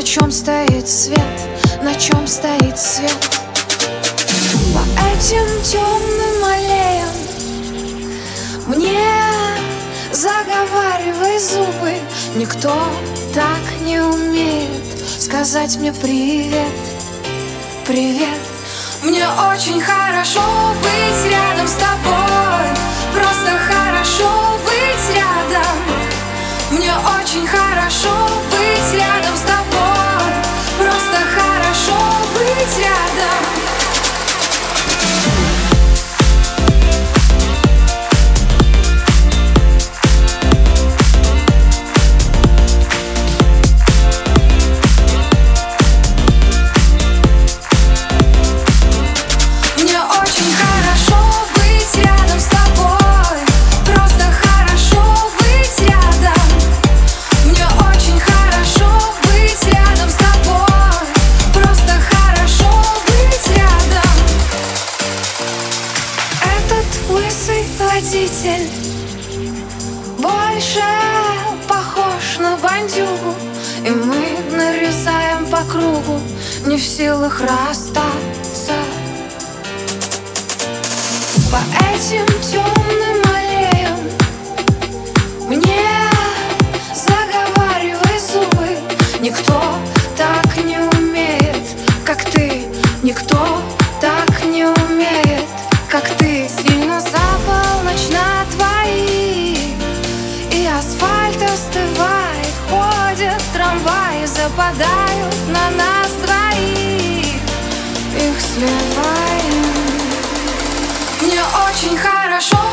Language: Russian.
На чем стоит свет, на чем стоит свет? По этим темным аллеям Мне заговаривай зубы. Никто так не умеет сказать мне привет Привет. Мне очень хорошо быть рядом с тобой. Просто хорошо быть рядом. Мне очень хорошо водитель Больше похож на бандюгу И мы нарезаем по кругу Не в силах расстаться. По этим темным аллеям Мне заговаривай зубы. Никто так не умеет, как ты. Никто так не умеет, как ты западают на нас двоих Их сливаем. Мне очень хорошо